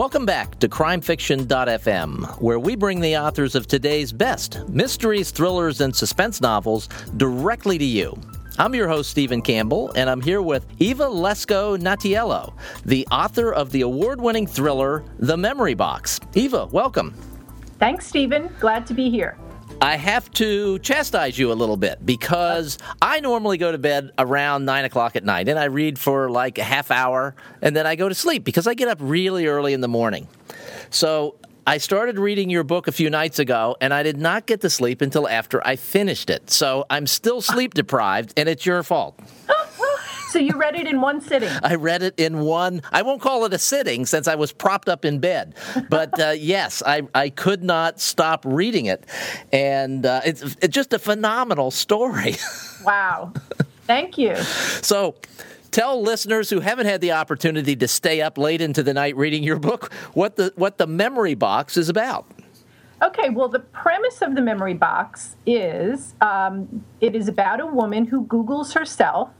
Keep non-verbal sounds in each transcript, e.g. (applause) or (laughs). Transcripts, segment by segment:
Welcome back to CrimeFiction.fm, where we bring the authors of today's best mysteries, thrillers, and suspense novels directly to you. I'm your host, Stephen Campbell, and I'm here with Eva Lesko Natiello, the author of the award winning thriller, The Memory Box. Eva, welcome. Thanks, Stephen. Glad to be here. I have to chastise you a little bit because I normally go to bed around nine o'clock at night and I read for like a half hour and then I go to sleep because I get up really early in the morning. So I started reading your book a few nights ago and I did not get to sleep until after I finished it. So I'm still sleep deprived and it's your fault. So you read it in one sitting? I read it in one. I won't call it a sitting since I was propped up in bed. But uh, (laughs) yes, I, I could not stop reading it. And uh, it's, it's just a phenomenal story. (laughs) wow. Thank you. So, tell listeners who haven't had the opportunity to stay up late into the night reading your book what the what the memory box is about. Okay, well, the premise of the memory box is um, it is about a woman who Googles herself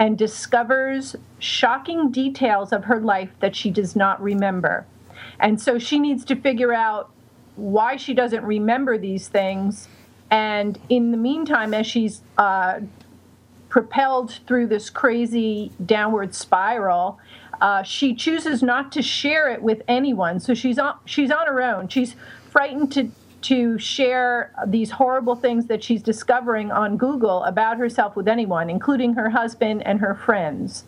and discovers shocking details of her life that she does not remember. And so she needs to figure out why she doesn't remember these things. And in the meantime, as she's uh, propelled through this crazy downward spiral, uh, she chooses not to share it with anyone. So she's on she's on her own. She's frightened to to share these horrible things that she's discovering on Google about herself with anyone, including her husband and her friends.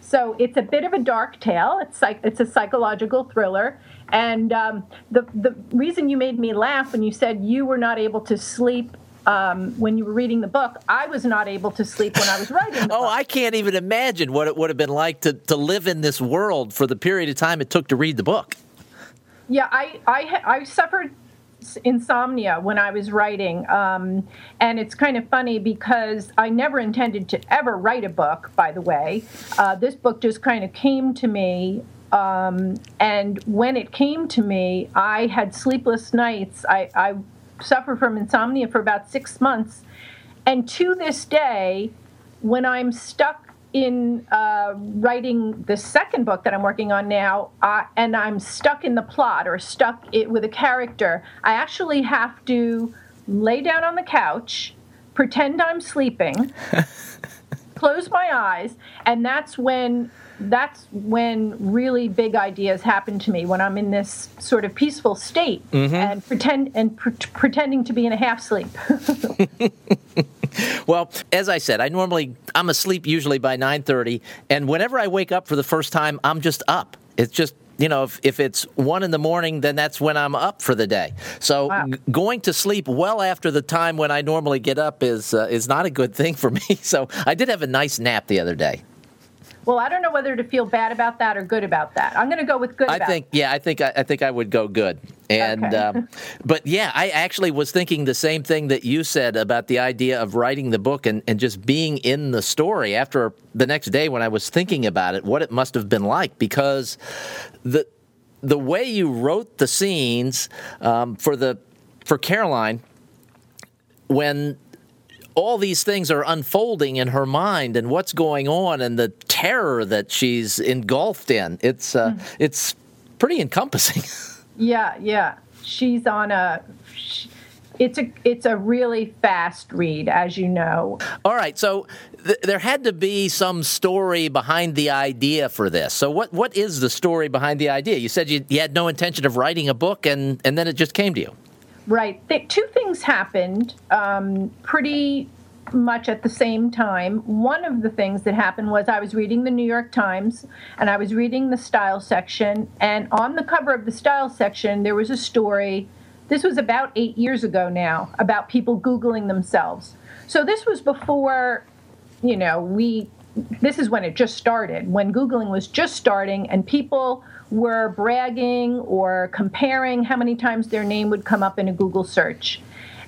So it's a bit of a dark tale. It's like it's a psychological thriller. And um, the the reason you made me laugh when you said you were not able to sleep um, when you were reading the book, I was not able to sleep when I was writing. (laughs) oh, book. I can't even imagine what it would have been like to, to live in this world for the period of time it took to read the book. Yeah, I I, I suffered insomnia when I was writing. Um, and it's kind of funny because I never intended to ever write a book, by the way. Uh, this book just kind of came to me. Um, and when it came to me, I had sleepless nights. I, I suffered from insomnia for about six months. And to this day, when I'm stuck in uh, writing the second book that I'm working on now, uh, and I'm stuck in the plot or stuck it with a character, I actually have to lay down on the couch, pretend I'm sleeping, (laughs) close my eyes, and that's when that's when really big ideas happen to me when I'm in this sort of peaceful state mm-hmm. and pretend and pre- pretending to be in a half sleep. (laughs) well, as I said, I normally I'm asleep usually by 9:30 and whenever I wake up for the first time, I'm just up. It's just you know, if, if it's one in the morning, then that's when I'm up for the day. So wow. g- going to sleep well after the time when I normally get up is uh, is not a good thing for (laughs) me. So I did have a nice nap the other day. Well, I don't know whether to feel bad about that or good about that. I'm going to go with good. I think, yeah, I think, I, I, think I would go good. And, okay. um, (laughs) but yeah, I actually was thinking the same thing that you said about the idea of writing the book and, and just being in the story. After the next day, when I was thinking about it, what it must have been like, because the the way you wrote the scenes um, for the for Caroline when all these things are unfolding in her mind and what's going on and the terror that she's engulfed in. It's uh, mm. it's pretty encompassing. (laughs) yeah, yeah. She's on a it's a it's a really fast read as you know. All right, so th- there had to be some story behind the idea for this. So what what is the story behind the idea? You said you, you had no intention of writing a book and and then it just came to you. Right. The, two things happened um, pretty much at the same time. One of the things that happened was I was reading the New York Times and I was reading the style section, and on the cover of the style section, there was a story. This was about eight years ago now about people Googling themselves. So this was before, you know, we, this is when it just started, when Googling was just starting and people were bragging or comparing how many times their name would come up in a Google search.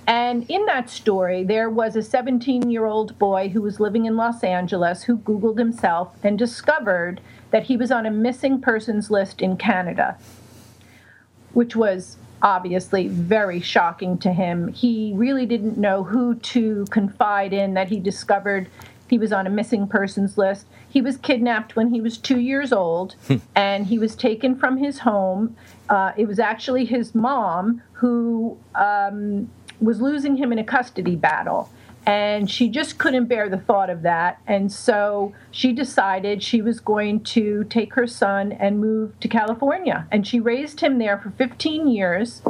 And in that story, there was a 17 year old boy who was living in Los Angeles who Googled himself and discovered that he was on a missing persons list in Canada, which was obviously very shocking to him. He really didn't know who to confide in, that he discovered He was on a missing persons list. He was kidnapped when he was two years old, hmm. and he was taken from his home. Uh, it was actually his mom who um, was losing him in a custody battle. And she just couldn't bear the thought of that. And so she decided she was going to take her son and move to California. And she raised him there for 15 years.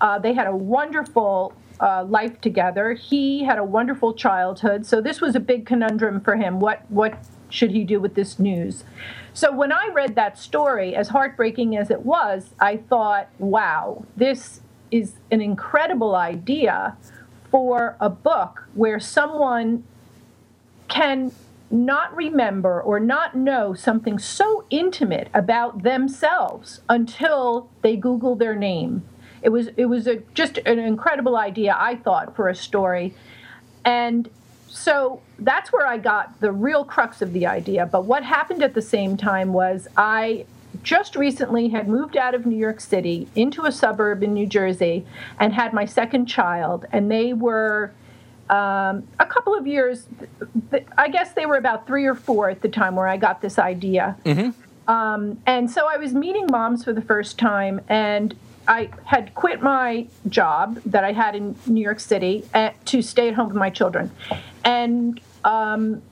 Uh, they had a wonderful uh, life together. He had a wonderful childhood, so this was a big conundrum for him. What what should he do with this news? So when I read that story, as heartbreaking as it was, I thought, wow, this is an incredible idea for a book where someone can not remember or not know something so intimate about themselves until they Google their name it was it was a, just an incredible idea, I thought, for a story, and so that's where I got the real crux of the idea. But what happened at the same time was I just recently had moved out of New York City into a suburb in New Jersey and had my second child, and they were. Um, a couple of years, I guess they were about three or four at the time where I got this idea. Mm-hmm. Um, and so I was meeting moms for the first time, and I had quit my job that I had in New York City at, uh, to stay at home with my children. And um,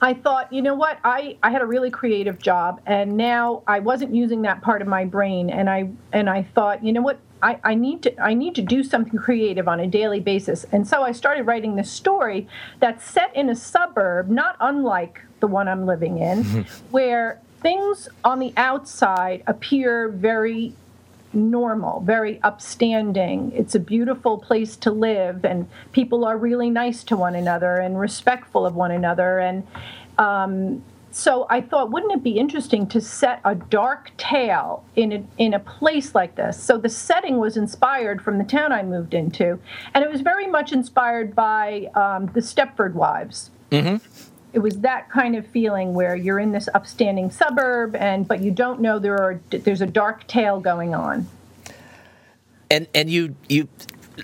I thought, you know what? I, I had a really creative job, and now I wasn't using that part of my brain. And I and I thought, you know what? I, I need to I need to do something creative on a daily basis. And so I started writing this story that's set in a suburb, not unlike the one I'm living in, (laughs) where things on the outside appear very normal, very upstanding. It's a beautiful place to live, and people are really nice to one another and respectful of one another. And um, so I thought, wouldn't it be interesting to set a dark tale in a, in a place like this? So the setting was inspired from the town I moved into, and it was very much inspired by um, the Stepford Wives. Mm-hmm it was that kind of feeling where you're in this upstanding suburb and but you don't know there are there's a dark tale going on. And and you you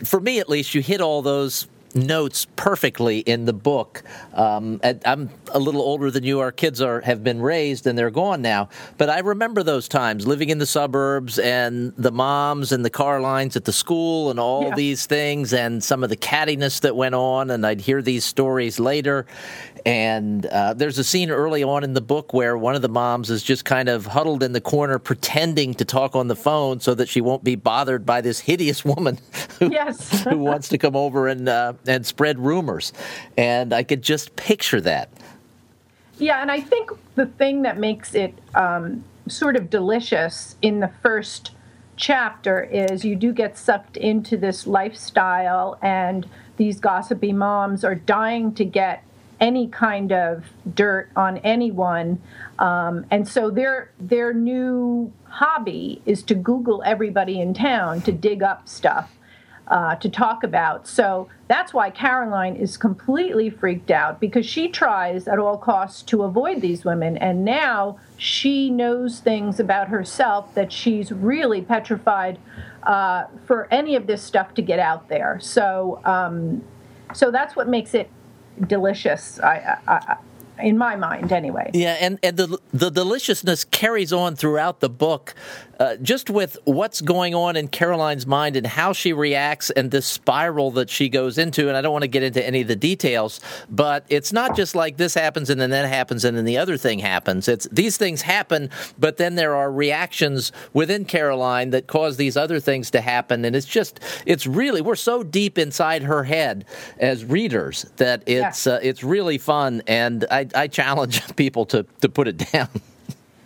for me at least you hit all those notes perfectly in the book. Um, I'm a little older than you. Our kids are have been raised and they're gone now, but I remember those times living in the suburbs and the moms and the car lines at the school and all yeah. these things and some of the cattiness that went on. And I'd hear these stories later. And uh, there's a scene early on in the book where one of the moms is just kind of huddled in the corner, pretending to talk on the phone so that she won't be bothered by this hideous woman (laughs) who, yes. who wants to come over and uh, and spread rumors. And I could just picture that. Yeah, and I think the thing that makes it um, sort of delicious in the first chapter is you do get sucked into this lifestyle, and these gossipy moms are dying to get any kind of dirt on anyone. Um, and so their their new hobby is to Google everybody in town to dig up stuff uh, to talk about. So that's why Caroline is completely freaked out because she tries at all costs to avoid these women. And now she knows things about herself that she's really petrified uh, for any of this stuff to get out there. So, um, so that's what makes it delicious. I, I, in my mind anyway. Yeah, and, and the the deliciousness carries on throughout the book, uh, just with what's going on in Caroline's mind and how she reacts and this spiral that she goes into. And I don't want to get into any of the details, but it's not just like this happens and then that happens and then the other thing happens. It's these things happen, but then there are reactions within Caroline that cause these other things to happen, and it's just it's really we're so deep inside her head as readers that it's yeah. uh, it's really fun and I I, challenge (laughs) people to, to put it down.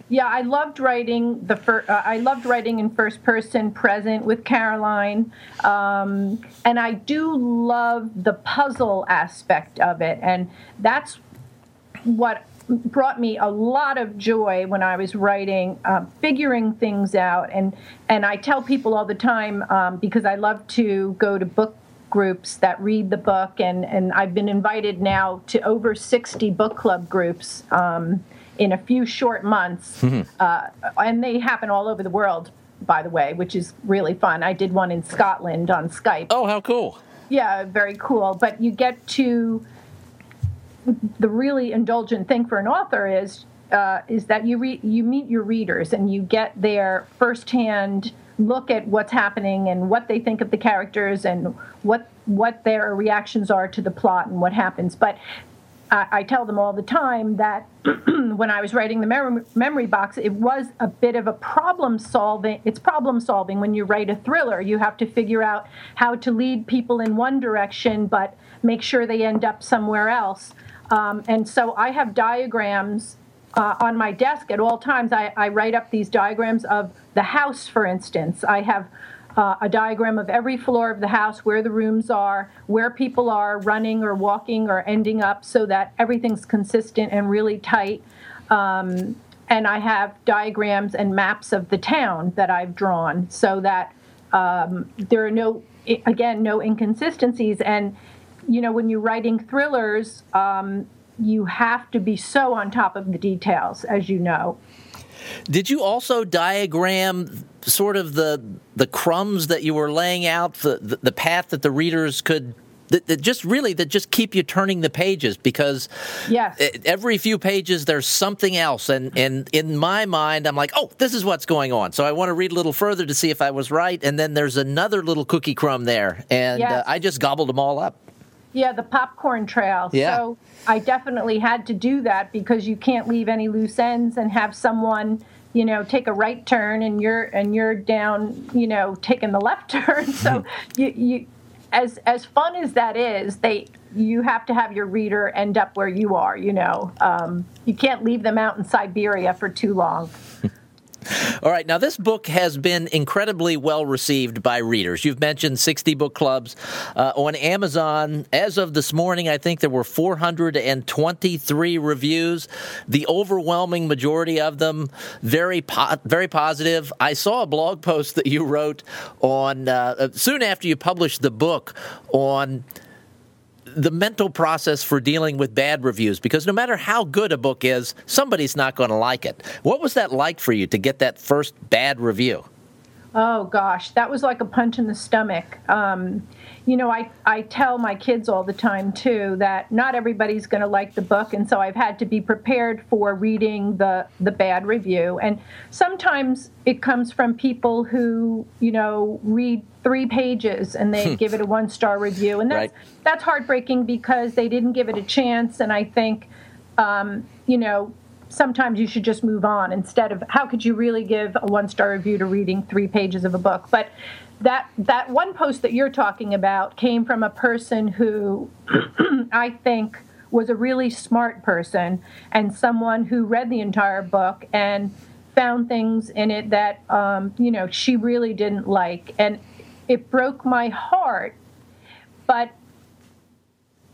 Yeah, I loved writing the fir- uh, I loved writing in first person present with Caroline, um, and I do love the puzzle aspect of it, and that's what brought me a lot of joy when I was writing, uh, figuring things out, and and I tell people all the time um, because I love to go to book groups that read the book, and, and I've been invited now to over 60 book club groups um, in a few short months. Mm-hmm. Uh, and they happen all over the world, by the way, which is really fun. I did one in Scotland on Skype. Oh, how cool! Yeah, very cool. But you get to the really indulgent thing for an author is uh, is that you re- you meet your readers and you get their firsthand look at what's happening and what they think of the characters and what what their reactions are to the plot and what happens. But I, I tell them all the time that (clears throat) when I was writing the memory, memory box, it was a bit of a problem solving. It's problem solving when you write a thriller. You have to figure out how to lead people in one direction, but make sure they end up somewhere else. Um, and so I have diagrams uh, on my desk at all times. I, I, write up these diagrams of the house, for instance. I have uh, a diagram of every floor of the house, where the rooms are, where people are running or walking or ending up, so that everything's consistent and really tight. Um, and I have diagrams and maps of the town that I've drawn so that um, there are no, again, no inconsistencies. And, you know, when you're writing thrillers, um, you have to be so on top of the details, as you know. Did you also diagram sort of the the crumbs that you were laying out, the the, the path that the readers could that, that, just really that just keep you turning the pages because yes. every few pages there's something else and and in my mind I'm like oh this is what's going on so I want to read a little further to see if I was right and then there's another little cookie crumb there and yes. uh, I just gobbled them all up yeah the popcorn trail. Yeah. so I definitely had to do that because you can't leave any loose ends and have someone you know take a right turn and you're and you're down you know taking the left (laughs) turn. So (laughs) you you as as fun as that is they you have to have your reader end up where you are you know. Um, you can't leave them out in siberia for too long (laughs) All right, now this book has been incredibly well received by readers. You've mentioned 60 book clubs uh, on Amazon. As of this morning, I think there were 423 reviews. The overwhelming majority of them very po- very positive. I saw a blog post that you wrote on uh, soon after you published the book on the mental process for dealing with bad reviews because no matter how good a book is, somebody's not going to like it. What was that like for you to get that first bad review? Oh gosh, that was like a punch in the stomach. Um, you know, I, I tell my kids all the time too that not everybody's going to like the book, and so I've had to be prepared for reading the the bad review. And sometimes it comes from people who you know read three pages and they give it a one star review, and that's right. that's heartbreaking because they didn't give it a chance. And I think, um, you know, sometimes you should just move on instead of how could you really give a one star review to reading three pages of a book, but that that one post that you're talking about came from a person who (clears throat) I think was a really smart person and someone who read the entire book and found things in it that um, you know she really didn't like. And it broke my heart but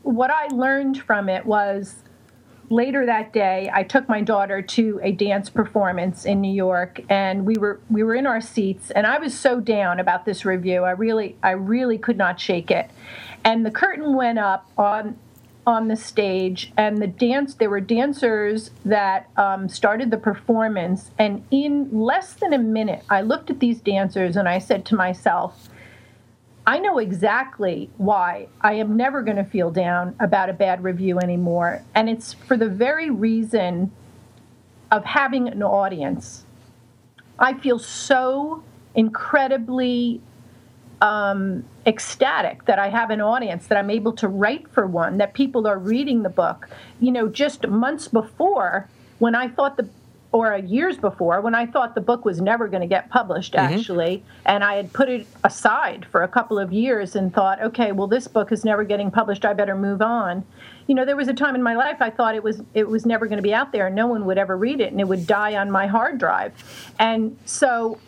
what i learned from it was later that day, I took my daughter to a dance performance in New York, and we were we were in our seats, and I was so down about this review. I really I really could not shake it. And the curtain went up on on the stage, and the dance there were dancers that um, started the performance, and in less than a minute, I looked at these dancers and I said to myself I know exactly why I am never going to feel down about a bad review anymore. And it's for the very reason of having an audience. I feel so incredibly um, ecstatic that I have an audience, that I'm able to write for one, that people are reading the book. You know, just months before, when I thought the or years before when I thought the book was never going to get published, mm-hmm. actually. Mm-hmm. And I had put it aside for a couple of years and thought, okay, well, this book is never getting published. I better move on. You know, there was a time in my life I thought it was it was never going to be out there and no one would ever read it and it would die on my hard drive. And so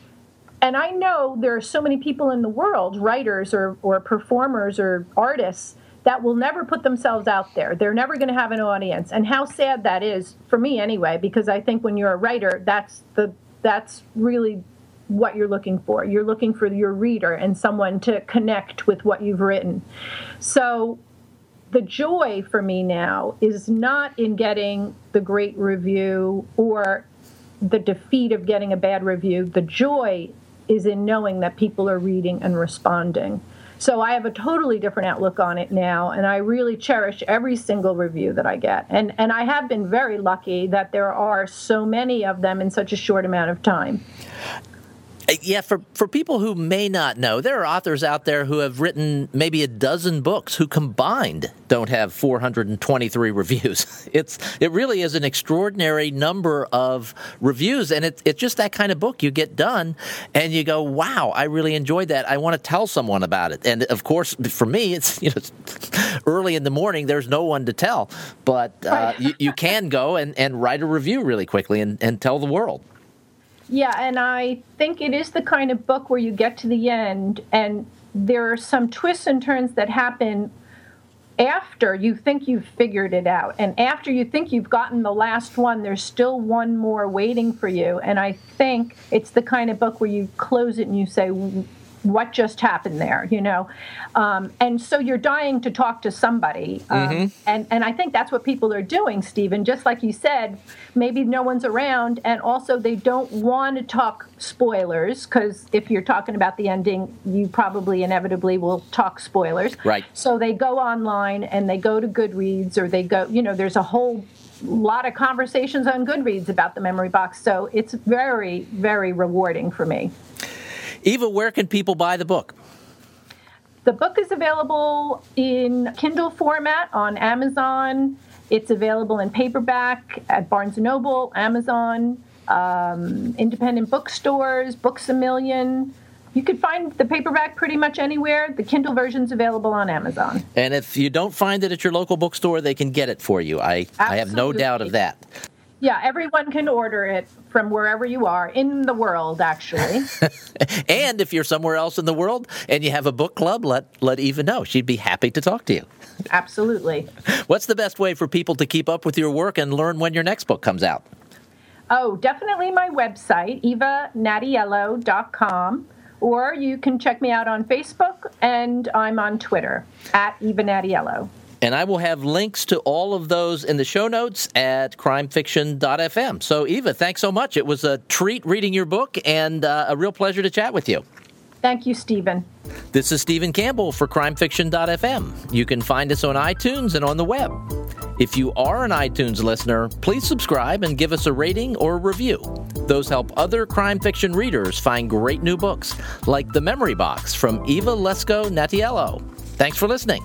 and I know there are so many people in the world, writers or, or performers or artists that will never put themselves out there. They're never going to have an audience. And how sad that is for me anyway because I think when you're a writer, that's the that's really what you're looking for. You're looking for your reader and someone to connect with what you've written. So the joy for me now is not in getting the great review or the defeat of getting a bad review. The joy is in knowing that people are reading and responding So I have a totally different outlook on it now, and I really cherish every single review that I get. And and I have been very lucky that there are so many of them in such a short amount of time. Uh, yeah, for, for people who may not know, there are authors out there who have written maybe a dozen books who combined don't have 423 (laughs) reviews. It's it really is an extraordinary number of reviews, and it, it's just that kind of book you get done, and you go, "Wow, I really enjoyed that. I want to tell someone about it." And of course, for me, it's (laughs) you know (laughs) early in the morning. There's no one to tell, but uh, you, you can go and, and write a review really quickly and, and tell the world. Yeah, and I think it is the kind of book where you get to the end and there are some twists and turns that happen after you think you've figured it out. And after you think you've gotten the last one, there's still one more waiting for you. And I think it's the kind of book where you close it and you say, what just happened there, you know? Um, and so you're dying to talk to somebody. Um, mm-hmm. and, and I think that's what people are doing, Stephen. Just like you said, maybe no one's around. And also, they don't want to talk spoilers because if you're talking about the ending, you probably inevitably will talk spoilers. Right. So they go online and they go to Goodreads or they go, you know, there's a whole lot of conversations on Goodreads about the memory box. So it's very, very rewarding for me. Eva, where can people buy the book? The book is available in Kindle format on Amazon. It's available in paperback at Barnes & Noble, Amazon, um, independent bookstores, Books A Million. You can find the paperback pretty much anywhere. The Kindle version's available on Amazon. And if you don't find it at your local bookstore, they can get it for you. I, I have no doubt of that. Yeah, everyone can order it from wherever you are in the world, actually. (laughs) and if you're somewhere else in the world and you have a book club, let let Eva know. She'd be happy to talk to you. Absolutely. (laughs) What's the best way for people to keep up with your work and learn when your next book comes out? Oh, definitely my website, evanatiello.com. Or you can check me out on Facebook, and I'm on Twitter at Eva Natiello. And I will have links to all of those in the show notes at crimefiction.fm. So, Eva, thanks so much. It was a treat reading your book and uh, a real pleasure to chat with you. Thank you, Stephen. This is Stephen Campbell for crimefiction.fm. You can find us on iTunes and on the web. If you are an iTunes listener, please subscribe and give us a rating or a review. Those help other crime fiction readers find great new books, like The Memory Box from Eva Lesko Natiello. Thanks for listening.